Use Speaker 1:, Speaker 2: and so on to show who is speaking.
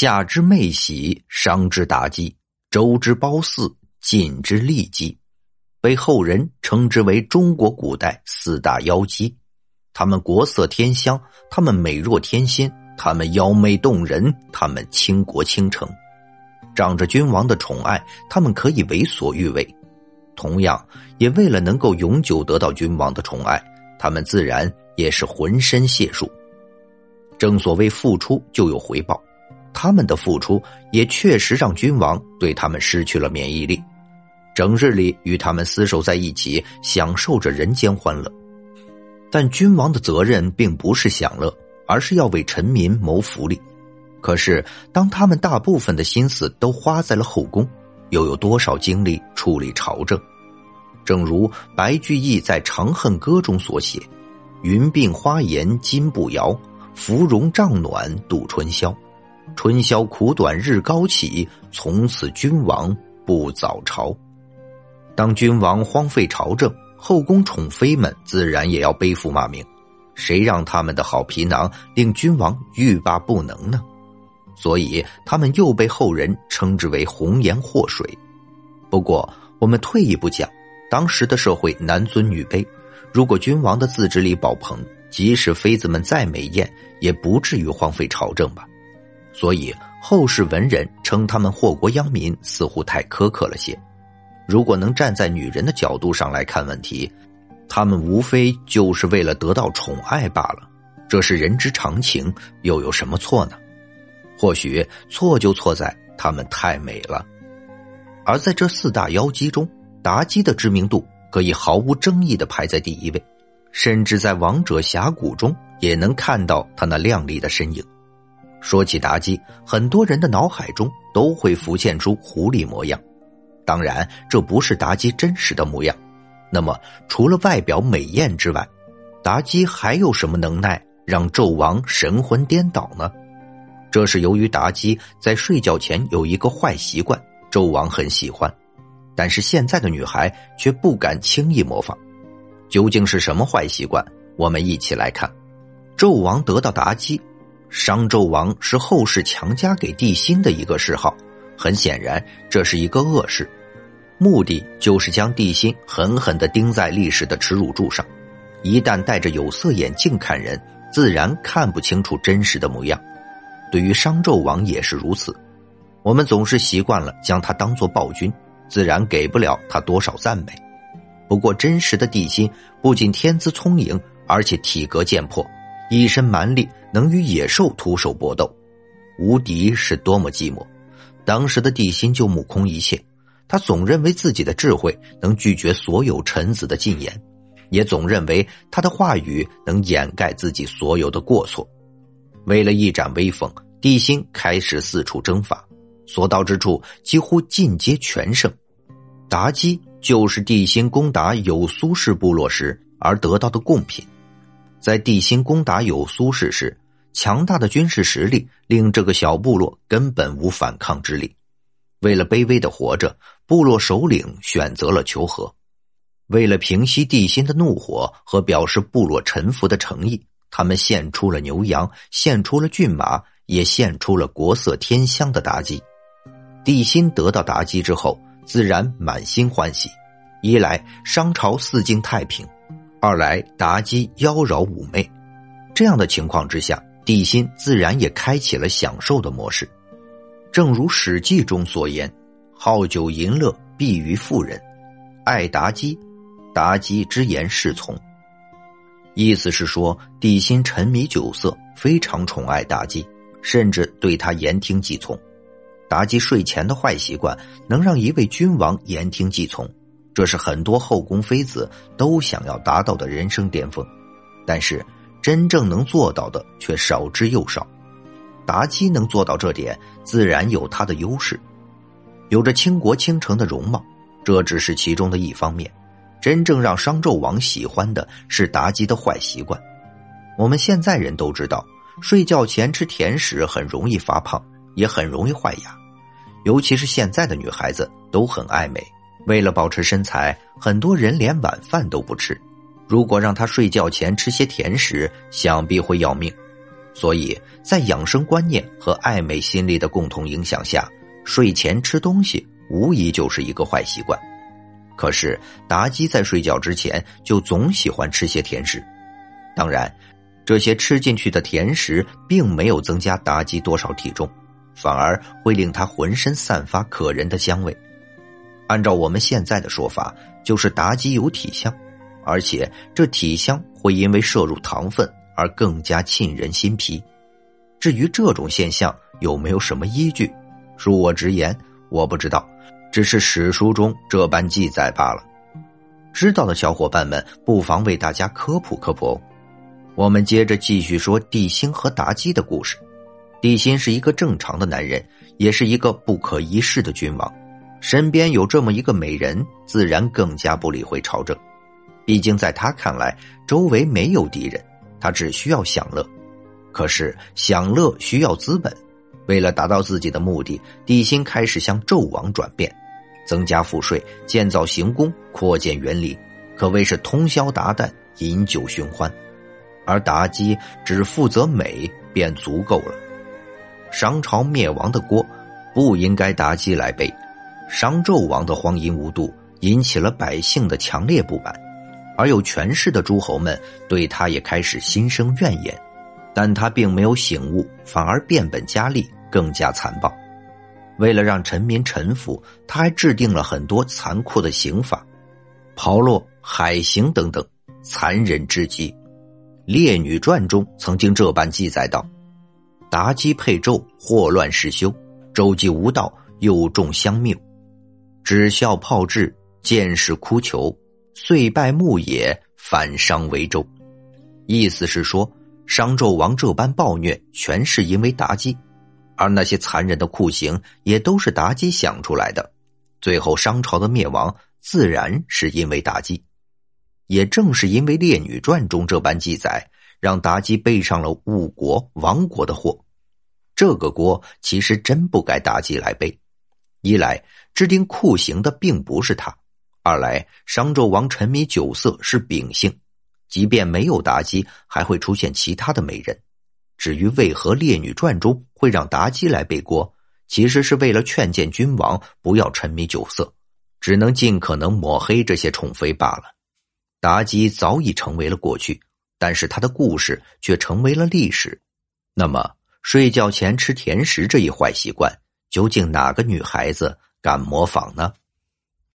Speaker 1: 夏之妹喜，商之妲己，周之褒姒，晋之骊姬，被后人称之为中国古代四大妖姬。她们国色天香，她们美若天仙，她们妖媚动人，她们倾国倾城。仗着君王的宠爱，他们可以为所欲为；同样，也为了能够永久得到君王的宠爱，他们自然也是浑身解数。正所谓付出就有回报，他们的付出也确实让君王对他们失去了免疫力，整日里与他们厮守在一起，享受着人间欢乐。但君王的责任并不是享乐，而是要为臣民谋福利。可是，当他们大部分的心思都花在了后宫，又有多少精力处理朝政？正如白居易在《长恨歌》中所写：“云鬓花颜金步摇，芙蓉帐暖度春宵。春宵苦短日高起，从此君王不早朝。”当君王荒废朝政，后宫宠妃们自然也要背负骂名。谁让他们的好皮囊令君王欲罢不能呢？所以，他们又被后人称之为“红颜祸水”。不过，我们退一步讲，当时的社会男尊女卑，如果君王的自制力爆棚，即使妃子们再美艳，也不至于荒废朝政吧。所以，后世文人称他们祸国殃民，似乎太苛刻了些。如果能站在女人的角度上来看问题，他们无非就是为了得到宠爱罢了，这是人之常情，又有什么错呢？或许错就错在他们太美了，而在这四大妖姬中，妲己的知名度可以毫无争议的排在第一位，甚至在王者峡谷中也能看到她那靓丽的身影。说起妲己，很多人的脑海中都会浮现出狐狸模样，当然这不是妲己真实的模样。那么，除了外表美艳之外，妲己还有什么能耐让纣王神魂颠倒呢？这是由于妲己在睡觉前有一个坏习惯，纣王很喜欢，但是现在的女孩却不敢轻易模仿。究竟是什么坏习惯？我们一起来看。纣王得到妲己，商纣王是后世强加给帝辛的一个谥号，很显然这是一个恶事，目的就是将帝辛狠狠的钉在历史的耻辱柱上。一旦戴着有色眼镜看人，自然看不清楚真实的模样。对于商纣王也是如此，我们总是习惯了将他当作暴君，自然给不了他多少赞美。不过，真实的帝辛不仅天资聪颖，而且体格健魄，一身蛮力，能与野兽徒手搏斗，无敌是多么寂寞。当时的帝辛就目空一切，他总认为自己的智慧能拒绝所有臣子的进言，也总认为他的话语能掩盖自己所有的过错。为了一展威风，帝辛开始四处征伐，所到之处几乎尽皆全胜。妲己就是帝辛攻打有苏氏部落时而得到的贡品。在帝辛攻打有苏氏时，强大的军事实力令这个小部落根本无反抗之力。为了卑微的活着，部落首领选择了求和。为了平息帝辛的怒火和表示部落臣服的诚意。他们献出了牛羊，献出了骏马，也献出了国色天香的妲己。帝辛得到妲己之后，自然满心欢喜。一来商朝四境太平，二来妲己妖娆妩媚。这样的情况之下，帝辛自然也开启了享受的模式。正如《史记》中所言：“好酒淫乐，必于妇人；爱妲己，妲己之言是从。”意思是说，帝辛沉迷酒色，非常宠爱妲己，甚至对她言听计从。妲己睡前的坏习惯能让一位君王言听计从，这是很多后宫妃子都想要达到的人生巅峰。但是，真正能做到的却少之又少。妲己能做到这点，自然有她的优势，有着倾国倾城的容貌，这只是其中的一方面。真正让商纣王喜欢的是妲己的坏习惯。我们现在人都知道，睡觉前吃甜食很容易发胖，也很容易坏牙。尤其是现在的女孩子都很爱美，为了保持身材，很多人连晚饭都不吃。如果让他睡觉前吃些甜食，想必会要命。所以在养生观念和爱美心理的共同影响下，睡前吃东西无疑就是一个坏习惯。可是妲己在睡觉之前就总喜欢吃些甜食，当然，这些吃进去的甜食并没有增加妲己多少体重，反而会令她浑身散发可人的香味。按照我们现在的说法，就是妲己有体香，而且这体香会因为摄入糖分而更加沁人心脾。至于这种现象有没有什么依据，恕我直言，我不知道。只是史书中这般记载罢了。知道的小伙伴们不妨为大家科普科普哦。我们接着继续说帝辛和妲己的故事。帝辛是一个正常的男人，也是一个不可一世的君王，身边有这么一个美人，自然更加不理会朝政。毕竟在他看来，周围没有敌人，他只需要享乐。可是享乐需要资本。为了达到自己的目的，帝辛开始向纣王转变，增加赋税、建造行宫、扩建园林，可谓是通宵达旦、饮酒寻欢。而妲己只负责美便足够了。商朝灭亡的锅不应该妲己来背，商纣王的荒淫无度引起了百姓的强烈不满，而有权势的诸侯们对他也开始心生怨言，但他并没有醒悟，反而变本加厉。更加残暴，为了让臣民臣服，他还制定了很多残酷的刑法，炮烙、海刑等等，残忍至极。《列女传》中曾经这般记载道：“妲己配纣，祸乱世修。纣既无道，又重相命，只笑炮制，见识哭求，遂败牧野，反伤为纣。”意思是说，商纣王这般暴虐，全是因为妲己。而那些残忍的酷刑也都是妲己想出来的，最后商朝的灭亡自然是因为妲己。也正是因为《列女传》中这般记载，让妲己背上了误国亡国的祸。这个锅其实真不该妲己来背。一来制定酷刑的并不是他；二来商纣王沉迷酒色是秉性，即便没有妲己，还会出现其他的美人。至于为何《列女传》中会让妲己来背锅，其实是为了劝谏君王不要沉迷酒色，只能尽可能抹黑这些宠妃罢了。妲己早已成为了过去，但是她的故事却成为了历史。那么，睡觉前吃甜食这一坏习惯，究竟哪个女孩子敢模仿呢？